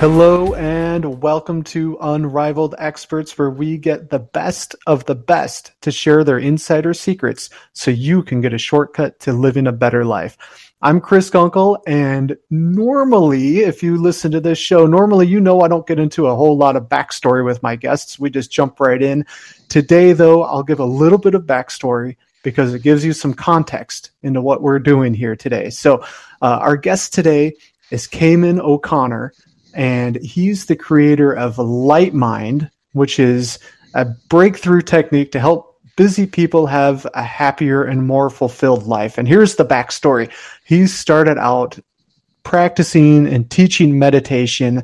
Hello and welcome to Unrivaled Experts, where we get the best of the best to share their insider secrets so you can get a shortcut to living a better life. I'm Chris Gunkel, and normally, if you listen to this show, normally you know I don't get into a whole lot of backstory with my guests. We just jump right in. Today, though, I'll give a little bit of backstory because it gives you some context into what we're doing here today. So, uh, our guest today is Cayman O'Connor and he's the creator of LightMind, which is a breakthrough technique to help busy people have a happier and more fulfilled life. And here's the backstory he started out practicing and teaching meditation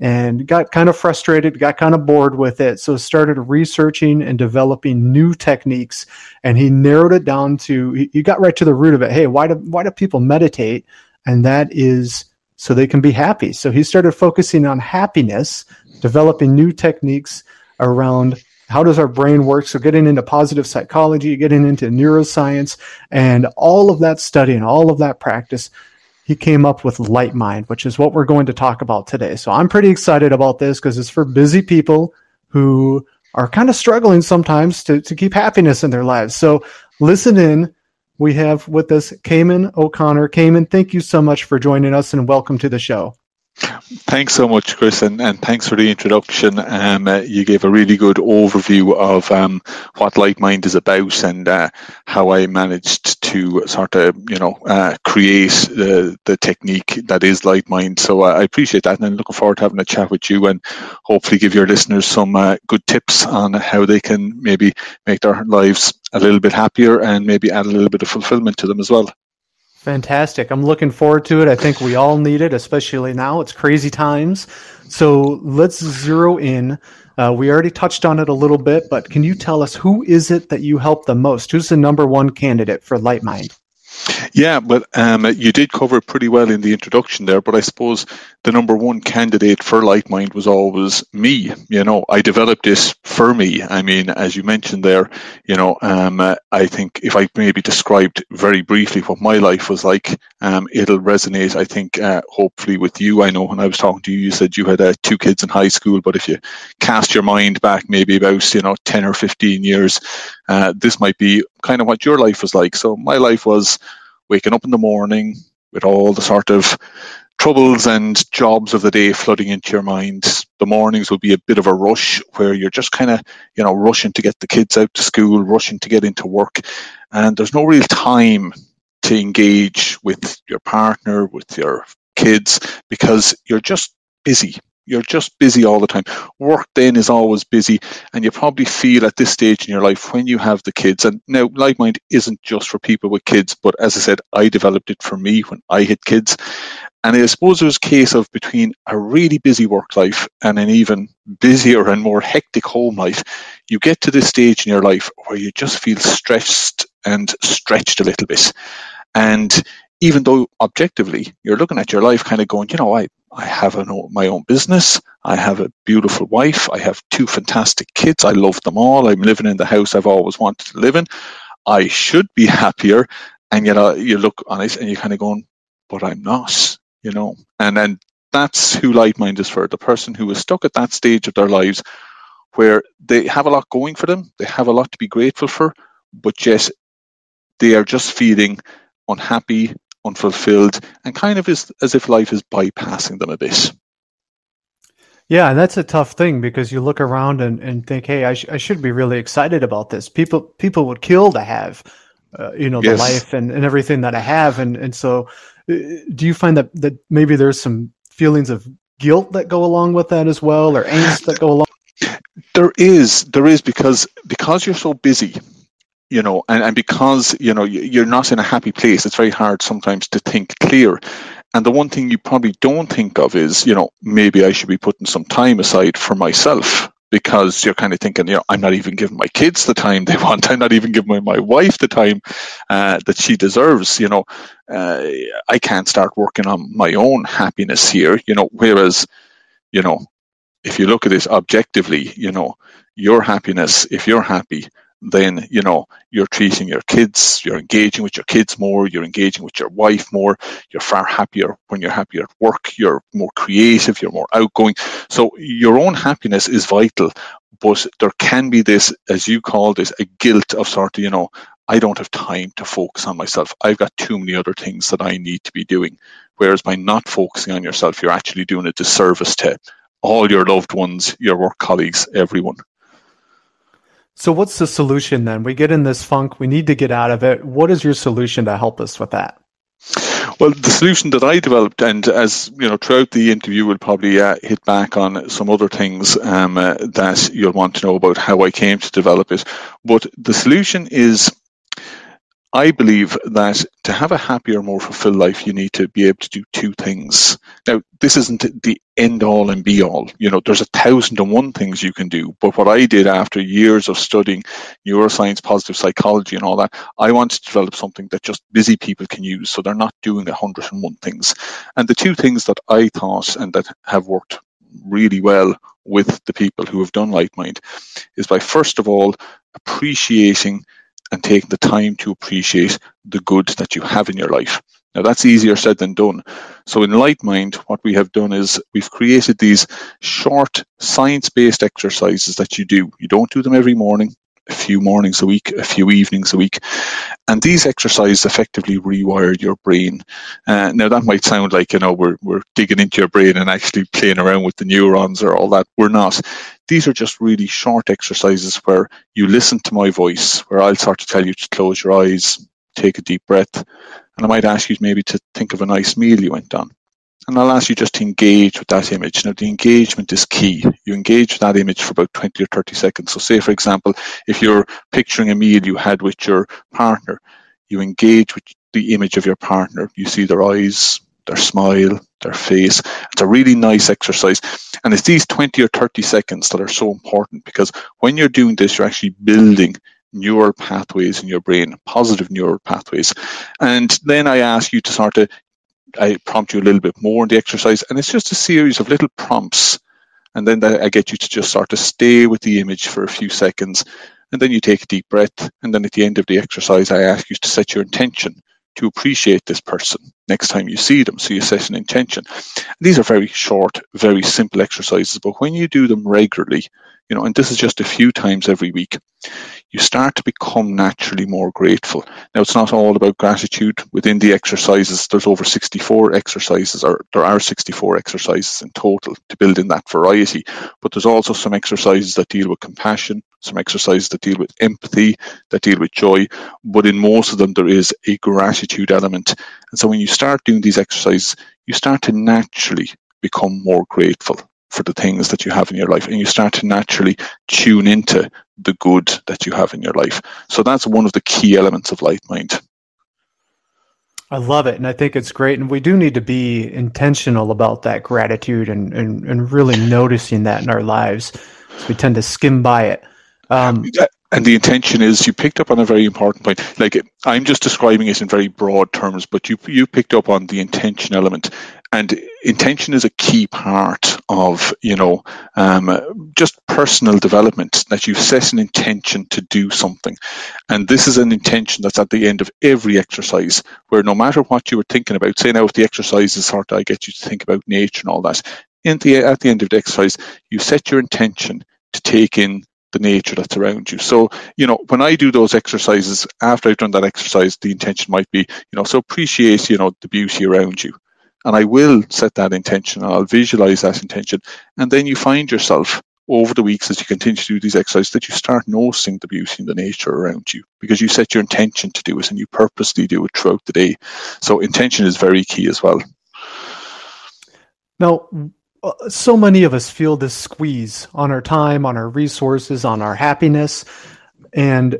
and got kind of frustrated, got kind of bored with it. So started researching and developing new techniques. And he narrowed it down to, he got right to the root of it. Hey, why do, why do people meditate? And that is so they can be happy. So he started focusing on happiness, developing new techniques around how does our brain work. So getting into positive psychology, getting into neuroscience, and all of that study and all of that practice, he came up with Light Mind, which is what we're going to talk about today. So I'm pretty excited about this because it's for busy people who are kind of struggling sometimes to, to keep happiness in their lives. So listen in we have with us Cayman O'Connor. Cayman, thank you so much for joining us and welcome to the show. Thanks so much, Chris, and, and thanks for the introduction. Um, uh, you gave a really good overview of um, what LightMind is about and uh, how I managed to sort of, you know, uh, create the, the technique that is LightMind. So uh, I appreciate that, and I'm looking forward to having a chat with you and hopefully give your listeners some uh, good tips on how they can maybe make their lives a little bit happier and maybe add a little bit of fulfillment to them as well. Fantastic. I'm looking forward to it. I think we all need it, especially now. It's crazy times. So let's zero in. Uh, we already touched on it a little bit, but can you tell us who is it that you help the most? Who's the number one candidate for LightMind? Yeah, but um, you did cover it pretty well in the introduction there. But I suppose the number one candidate for LightMind was always me. You know, I developed this for me. I mean, as you mentioned there, you know, um, I think if I maybe described very briefly what my life was like, um, it'll resonate. I think uh, hopefully with you. I know when I was talking to you, you said you had uh, two kids in high school, but if you cast your mind back maybe about you know ten or fifteen years, uh, this might be kind of what your life was like. So my life was waking up in the morning with all the sort of troubles and jobs of the day flooding into your mind. The mornings will be a bit of a rush where you're just kind of, you know, rushing to get the kids out to school, rushing to get into work. And there's no real time to engage with your partner, with your kids, because you're just busy you're just busy all the time. Work then is always busy, and you probably feel at this stage in your life when you have the kids. And now, LightMind isn't just for people with kids, but as I said, I developed it for me when I had kids. And I suppose there's a case of between a really busy work life and an even busier and more hectic home life, you get to this stage in your life where you just feel stressed and stretched a little bit. And even though objectively you're looking at your life kind of going, you know, I, I have an, my own business. I have a beautiful wife. I have two fantastic kids. I love them all. I'm living in the house I've always wanted to live in. I should be happier. And yet uh, you look on it and you're kind of going, but I'm not, you know. And then that's who LightMind is for the person who is stuck at that stage of their lives where they have a lot going for them. They have a lot to be grateful for, but yet they are just feeling unhappy, unfulfilled, and kind of is, as if life is bypassing them a bit. Yeah, and that's a tough thing because you look around and, and think, hey, I, sh- I should be really excited about this. People people would kill to have, uh, you know, the yes. life and, and everything that I have. And, and so uh, do you find that, that maybe there's some feelings of guilt that go along with that as well or angst that go along? There is, there is because because you're so busy you know, and, and because, you know, you're not in a happy place, it's very hard sometimes to think clear. And the one thing you probably don't think of is, you know, maybe I should be putting some time aside for myself because you're kind of thinking, you know, I'm not even giving my kids the time they want. I'm not even giving my, my wife the time uh, that she deserves. You know, uh, I can't start working on my own happiness here. You know, whereas, you know, if you look at this objectively, you know, your happiness, if you're happy, then you know you're treating your kids you're engaging with your kids more you're engaging with your wife more you're far happier when you're happier at work you're more creative you're more outgoing. So your own happiness is vital but there can be this as you call this a guilt of sort of you know i don't have time to focus on myself. I've got too many other things that i need to be doing. Whereas by not focusing on yourself you're actually doing a disservice to all your loved ones your work colleagues everyone so, what's the solution then? We get in this funk, we need to get out of it. What is your solution to help us with that? Well, the solution that I developed, and as you know, throughout the interview, we'll probably uh, hit back on some other things um, uh, that you'll want to know about how I came to develop it. But the solution is I believe that to have a happier, more fulfilled life, you need to be able to do two things. Now, this isn't the end all and be all. You know, there's a thousand and one things you can do. But what I did after years of studying neuroscience, positive psychology, and all that, I wanted to develop something that just busy people can use so they're not doing a hundred and one things. And the two things that I thought and that have worked really well with the people who have done LightMind is by first of all appreciating and taking the time to appreciate the good that you have in your life. Now that's easier said than done. So in LightMind, what we have done is we've created these short science-based exercises that you do. You don't do them every morning a few mornings a week, a few evenings a week. And these exercises effectively rewire your brain. Uh, now, that might sound like, you know, we're, we're digging into your brain and actually playing around with the neurons or all that. We're not. These are just really short exercises where you listen to my voice, where I'll start to tell you to close your eyes, take a deep breath, and I might ask you maybe to think of a nice meal you went on. And I'll ask you just to engage with that image. Now, the engagement is key. You engage with that image for about 20 or 30 seconds. So, say, for example, if you're picturing a meal you had with your partner, you engage with the image of your partner. You see their eyes, their smile, their face. It's a really nice exercise. And it's these 20 or 30 seconds that are so important because when you're doing this, you're actually building neural pathways in your brain, positive neural pathways. And then I ask you to sort of I prompt you a little bit more in the exercise, and it's just a series of little prompts. And then I get you to just sort of stay with the image for a few seconds. And then you take a deep breath. And then at the end of the exercise, I ask you to set your intention to appreciate this person next time you see them. So you set an intention. And these are very short, very simple exercises, but when you do them regularly, you know, and this is just a few times every week, you start to become naturally more grateful. Now, it's not all about gratitude. Within the exercises, there's over 64 exercises, or there are 64 exercises in total to build in that variety. But there's also some exercises that deal with compassion, some exercises that deal with empathy, that deal with joy. But in most of them, there is a gratitude element. And so when you start doing these exercises, you start to naturally become more grateful for the things that you have in your life and you start to naturally tune into the good that you have in your life. So that's one of the key elements of light mind. I love it. And I think it's great. And we do need to be intentional about that gratitude and, and, and really noticing that in our lives. We tend to skim by it. Um, and the intention is you picked up on a very important point. Like I'm just describing it in very broad terms, but you you picked up on the intention element, and intention is a key part of you know um, just personal development. That you set an intention to do something, and this is an intention that's at the end of every exercise. Where no matter what you were thinking about, say now if the exercise is of I get you to think about nature and all that, in the at the end of the exercise, you set your intention to take in the nature that's around you. So, you know, when I do those exercises, after I've done that exercise, the intention might be, you know, so appreciate, you know, the beauty around you. And I will set that intention and I'll visualize that intention. And then you find yourself over the weeks as you continue to do these exercises that you start noticing the beauty in the nature around you because you set your intention to do it and you purposely do it throughout the day. So intention is very key as well. Now, uh, so many of us feel this squeeze on our time, on our resources, on our happiness, and,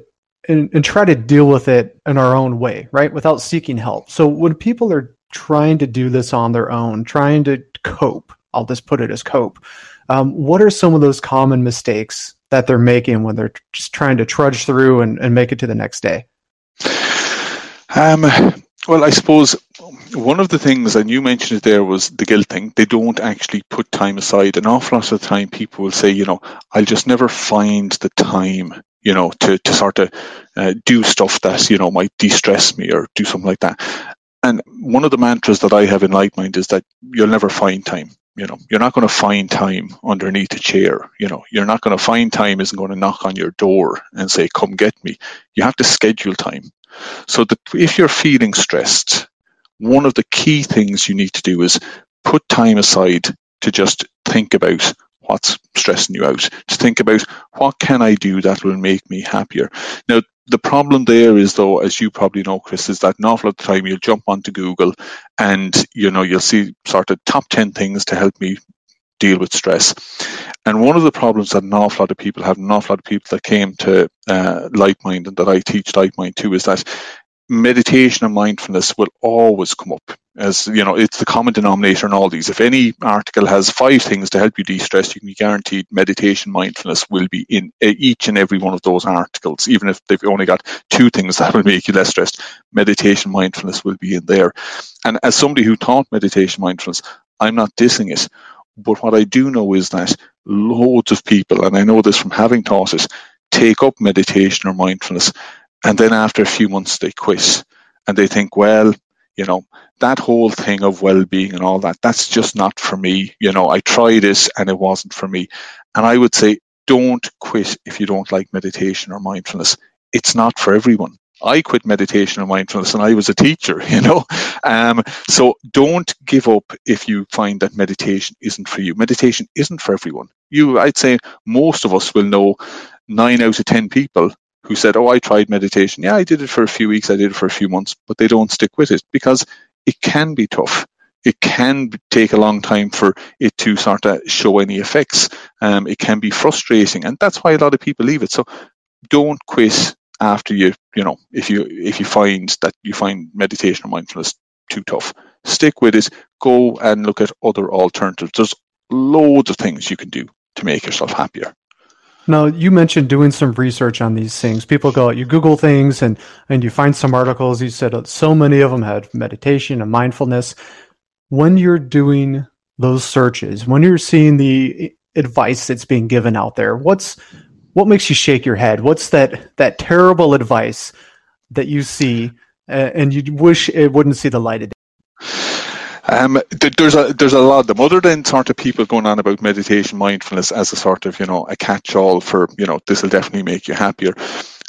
and and try to deal with it in our own way, right? Without seeking help. So when people are trying to do this on their own, trying to cope, I'll just put it as cope. Um, what are some of those common mistakes that they're making when they're just trying to trudge through and, and make it to the next day? Um, well, I suppose one of the things, and you mentioned it there, was the guilt thing. They don't actually put time aside. An awful lot of the time, people will say, you know, I'll just never find the time you know, to, to sort of uh, do stuff that, you know, might de-stress me or do something like that. And one of the mantras that I have in Lightmind is that you'll never find time. You know, you're not going to find time underneath a chair. You know, you're not going to find time isn't going to knock on your door and say, come get me. You have to schedule time. So that if you're feeling stressed, one of the key things you need to do is put time aside to just think about what's stressing you out, to think about what can I do that will make me happier. Now, the problem there is though, as you probably know, Chris, is that an awful lot of time you'll jump onto Google and you know you'll see sort of top ten things to help me deal with stress. And one of the problems that an awful lot of people have, an awful lot of people that came to uh, Lightmind and that I teach Lightmind to, is that meditation and mindfulness will always come up as you know it's the common denominator in all these. If any article has five things to help you de-stress you can be guaranteed meditation mindfulness will be in eh, each and every one of those articles even if they've only got two things that will make you less stressed. Meditation mindfulness will be in there. And as somebody who taught meditation mindfulness i'm not dissing it but what i do know is that loads of people and i know this from having taught it take up meditation or mindfulness and then after a few months, they quit and they think, well, you know, that whole thing of well being and all that, that's just not for me. You know, I tried this and it wasn't for me. And I would say, don't quit if you don't like meditation or mindfulness. It's not for everyone. I quit meditation and mindfulness and I was a teacher, you know. Um, so don't give up if you find that meditation isn't for you. Meditation isn't for everyone. You, I'd say most of us will know nine out of 10 people who said, Oh, I tried meditation. Yeah, I did it for a few weeks, I did it for a few months, but they don't stick with it because it can be tough. It can take a long time for it to sort of show any effects. Um, it can be frustrating, and that's why a lot of people leave it. So don't quit after you, you know, if you if you find that you find meditation or mindfulness too tough. Stick with it. Go and look at other alternatives. There's loads of things you can do to make yourself happier. Now, you mentioned doing some research on these things. People go, you Google things and, and you find some articles. You said so many of them had meditation and mindfulness. When you're doing those searches, when you're seeing the advice that's being given out there, what's what makes you shake your head? What's that that terrible advice that you see uh, and you wish it wouldn't see the light of day? Um, there's a there's a lot of them. Other than sort of people going on about meditation, mindfulness as a sort of you know a catch-all for you know this will definitely make you happier.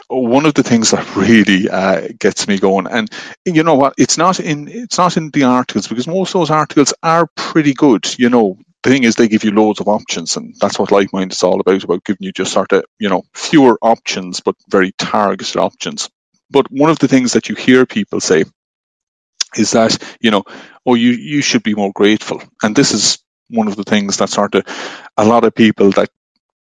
One of the things that really uh, gets me going, and you know what, it's not in it's not in the articles because most of those articles are pretty good. You know, the thing is they give you loads of options and that's what Lightmind is all about about giving you just sort of you know fewer options but very targeted options but one of the things that you hear people say is that you know oh you you should be more grateful. And this is one of the things that sort of a lot of people that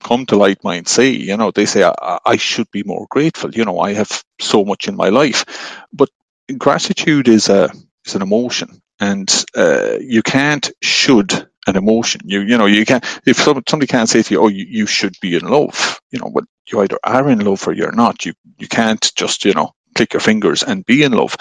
come to light mind say you know they say I, I should be more grateful. You know i have so much in my life. But gratitude is a is an emotion. And uh, you can't should an emotion. You you know you can't if somebody can't say to you oh you, you should be in love you know but you either are in love or you're not. You you can't just you know click your fingers and be in love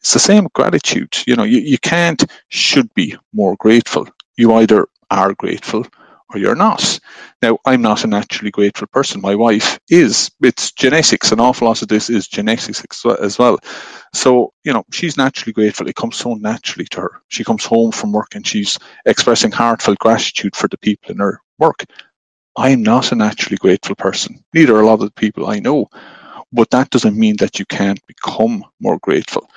it's the same gratitude. You know, you, you can't should be more grateful. You either are grateful or you're not. Now, I'm not a naturally grateful person. My wife is. It's genetics. An awful lot of this is genetics as well. So, you know, she's naturally grateful. It comes so naturally to her. She comes home from work and she's expressing heartfelt gratitude for the people in her work. I'm not a naturally grateful person. Neither are a lot of the people I know. But that doesn't mean that you can't become more grateful.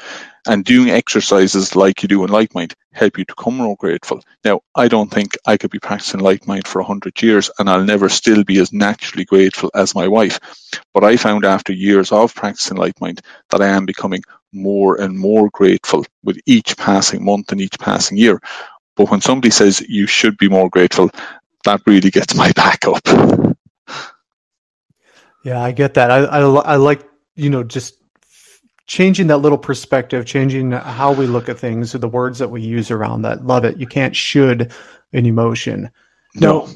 And doing exercises like you do in Lightmind help you to become more grateful. Now, I don't think I could be practicing Lightmind for 100 years and I'll never still be as naturally grateful as my wife. But I found after years of practicing Lightmind that I am becoming more and more grateful with each passing month and each passing year. But when somebody says you should be more grateful, that really gets my back up. Yeah, I get that. I, I, I like, you know, just changing that little perspective, changing how we look at things, the words that we use around that. Love it. You can't should an emotion. No. Now,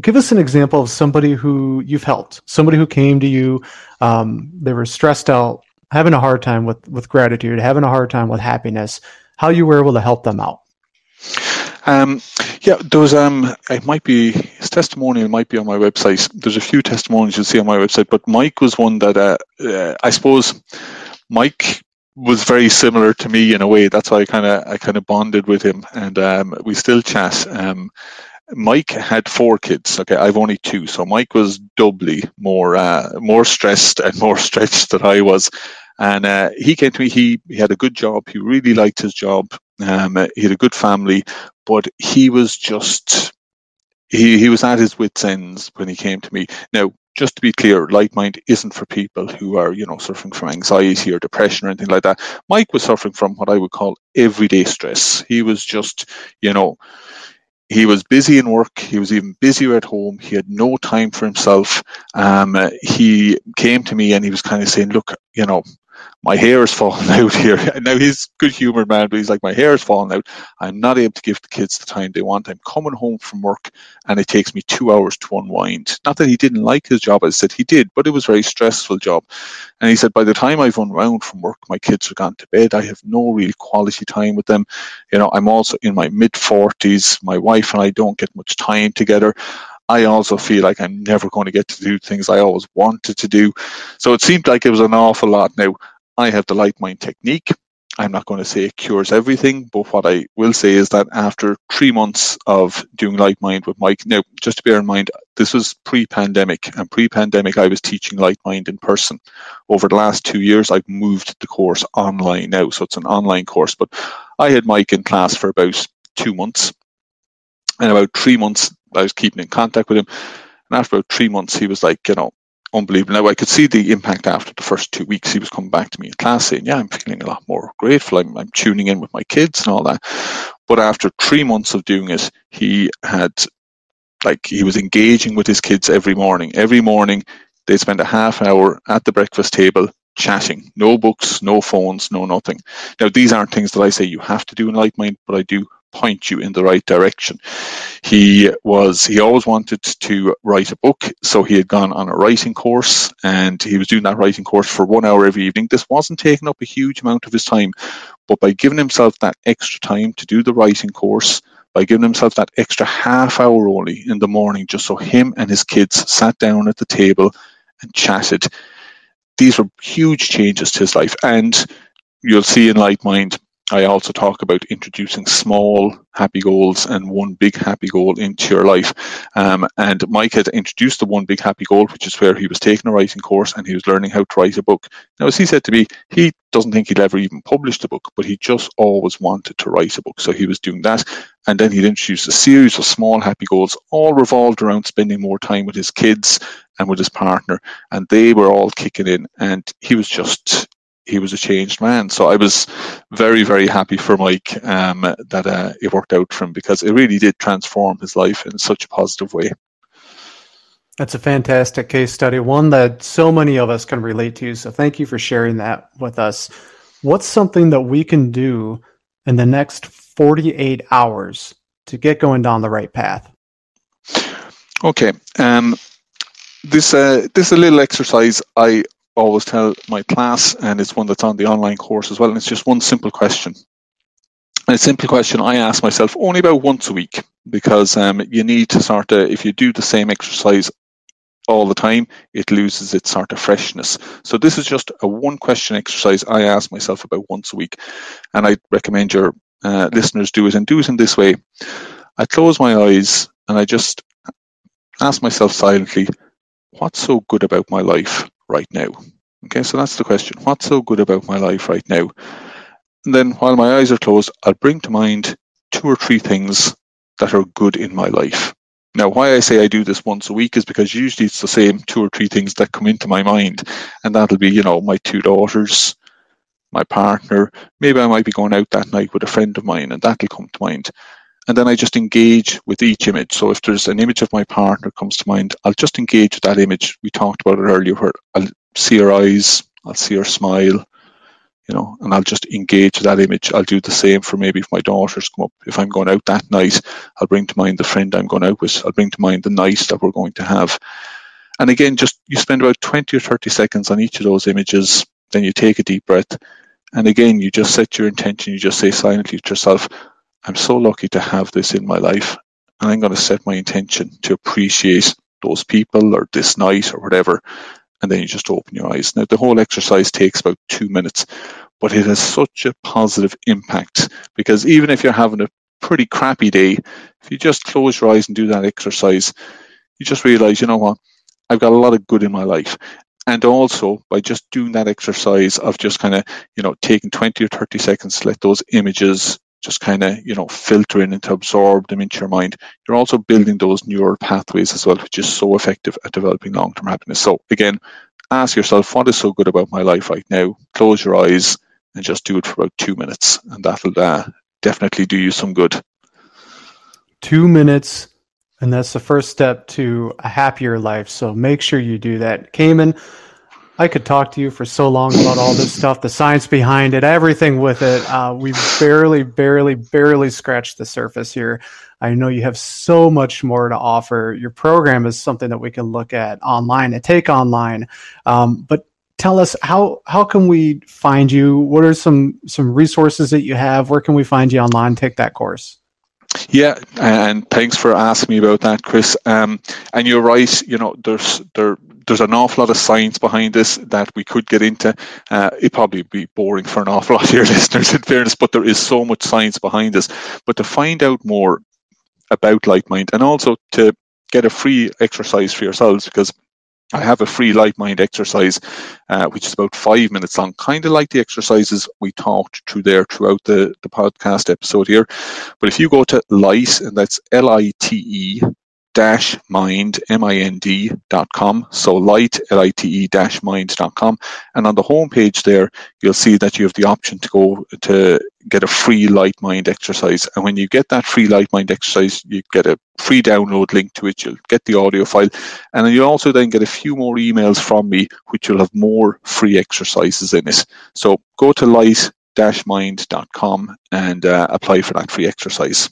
give us an example of somebody who you've helped, somebody who came to you, um, they were stressed out, having a hard time with, with gratitude, having a hard time with happiness, how you were able to help them out. Um, yeah, there was um, it might be his testimonial might be on my website. There's a few testimonials you'll see on my website, but Mike was one that uh, uh, I suppose Mike was very similar to me in a way. That's why I kind of I kind of bonded with him, and um, we still chat. Um, Mike had four kids. Okay, I've only two, so Mike was doubly more uh, more stressed and more stretched than I was. And uh, he came to me. He he had a good job. He really liked his job. Um, he had a good family, but he was just he he was at his wits' ends when he came to me. Now, just to be clear, Lightmind isn't for people who are, you know, suffering from anxiety or depression or anything like that. Mike was suffering from what I would call everyday stress. He was just, you know, he was busy in work. He was even busier at home. He had no time for himself. Um, he came to me and he was kind of saying, "Look, you know, my hair is falling out here. Now he's good humoured man, but he's like, my hair is falling out. I'm not able to give the kids the time they want. I'm coming home from work and it takes me two hours to unwind. Not that he didn't like his job, I said he did, but it was a very stressful job. And he said, by the time I've unwound from work, my kids are gone to bed. I have no real quality time with them. You know, I'm also in my mid forties. My wife and I don't get much time together. I also feel like I'm never going to get to do things I always wanted to do. So it seemed like it was an awful lot. Now, I have the light mind technique. I'm not going to say it cures everything, but what I will say is that after three months of doing Light Mind with Mike, now just to bear in mind, this was pre-pandemic, and pre-pandemic I was teaching Light Mind in person. Over the last two years, I've moved the course online now, so it's an online course. But I had Mike in class for about two months, and about three months I was keeping in contact with him. And after about three months, he was like, you know, unbelievable. Now I could see the impact after the first two weeks. He was coming back to me in class saying, "Yeah, I'm feeling a lot more grateful. I'm, I'm tuning in with my kids and all that." But after three months of doing it, he had like he was engaging with his kids every morning. Every morning, they spent a half hour at the breakfast table chatting. No books, no phones, no nothing. Now these aren't things that I say you have to do in light mind, but I do point you in the right direction. He was he always wanted to write a book, so he had gone on a writing course and he was doing that writing course for one hour every evening. This wasn't taking up a huge amount of his time, but by giving himself that extra time to do the writing course, by giving himself that extra half hour only in the morning, just so him and his kids sat down at the table and chatted. These were huge changes to his life. And you'll see in Light Mind, I also talk about introducing small happy goals and one big happy goal into your life. Um, and Mike had introduced the one big happy goal, which is where he was taking a writing course and he was learning how to write a book. Now, as he said to me, he doesn't think he'd ever even published a book, but he just always wanted to write a book. So he was doing that. And then he'd introduced a series of small happy goals, all revolved around spending more time with his kids and with his partner. And they were all kicking in. And he was just he was a changed man. So I was very, very happy for Mike um, that uh, it worked out for him because it really did transform his life in such a positive way. That's a fantastic case study, one that so many of us can relate to. So thank you for sharing that with us. What's something that we can do in the next 48 hours to get going down the right path? Okay. Um, this uh, this is a little exercise I always tell my class, and it's one that's on the online course as well. And it's just one simple question. And a simple question I ask myself only about once a week because um, you need to sort of, if you do the same exercise all the time, it loses its sort of freshness. So this is just a one question exercise I ask myself about once a week. And I recommend your uh, listeners do it and do it in this way. I close my eyes and I just ask myself silently, what's so good about my life? Right now? Okay, so that's the question. What's so good about my life right now? And then while my eyes are closed, I'll bring to mind two or three things that are good in my life. Now, why I say I do this once a week is because usually it's the same two or three things that come into my mind. And that'll be, you know, my two daughters, my partner. Maybe I might be going out that night with a friend of mine and that'll come to mind and then I just engage with each image. So if there's an image of my partner comes to mind, I'll just engage with that image. We talked about it earlier, where I'll see her eyes, I'll see her smile, you know, and I'll just engage with that image. I'll do the same for maybe if my daughters come up. If I'm going out that night, I'll bring to mind the friend I'm going out with. I'll bring to mind the night that we're going to have. And again, just you spend about 20 or 30 seconds on each of those images, then you take a deep breath. And again, you just set your intention. You just say silently to yourself, I'm so lucky to have this in my life. And I'm going to set my intention to appreciate those people or this night or whatever. And then you just open your eyes. Now, the whole exercise takes about two minutes, but it has such a positive impact because even if you're having a pretty crappy day, if you just close your eyes and do that exercise, you just realize, you know what, I've got a lot of good in my life. And also by just doing that exercise of just kind of, you know, taking 20 or 30 seconds to let those images just kind of, you know, filter in and to absorb them into your mind, you're also building those neural pathways as well, which is so effective at developing long term happiness. So again, ask yourself, what is so good about my life right now? Close your eyes and just do it for about two minutes, and that'll uh, definitely do you some good. Two minutes, and that's the first step to a happier life. So make sure you do that. Cayman, I could talk to you for so long about all this stuff, the science behind it, everything with it. Uh, we've barely, barely, barely scratched the surface here. I know you have so much more to offer. Your program is something that we can look at online and take online. Um, but tell us how how can we find you? What are some some resources that you have? Where can we find you online? Take that course. Yeah, and thanks for asking me about that, Chris. Um, and you're right. You know, there's there there's an awful lot of science behind this that we could get into. Uh, it'd probably be boring for an awful lot of your listeners, in fairness, but there is so much science behind this. But to find out more about LightMind and also to get a free exercise for yourselves, because I have a free LightMind exercise, uh, which is about five minutes long, kind of like the exercises we talked through there throughout the, the podcast episode here. But if you go to Light, and that's L I T E dash mind, M-I-N-D dot com. So light, L-I-T-E dash mind dot com. And on the home page there, you'll see that you have the option to go to get a free light mind exercise. And when you get that free light mind exercise, you get a free download link to it. You'll get the audio file. And you also then get a few more emails from me, which will have more free exercises in it. So go to light mind.com and uh, apply for that free exercise.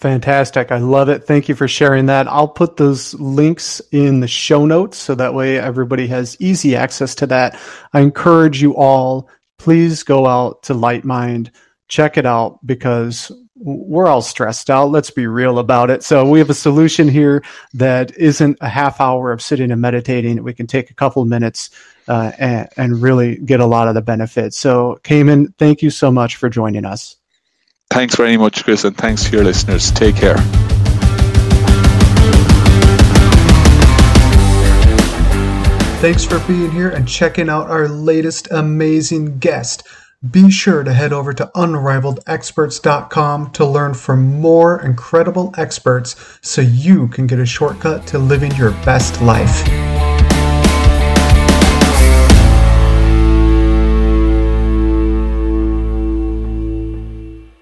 Fantastic. I love it. Thank you for sharing that. I'll put those links in the show notes so that way everybody has easy access to that. I encourage you all, please go out to Lightmind, check it out because we're all stressed out. Let's be real about it. So we have a solution here that isn't a half hour of sitting and meditating. We can take a couple minutes uh, and, and really get a lot of the benefits. So Cayman, thank you so much for joining us. Thanks very much, Chris, and thanks to your listeners. Take care. Thanks for being here and checking out our latest amazing guest. Be sure to head over to unrivaledexperts.com to learn from more incredible experts so you can get a shortcut to living your best life.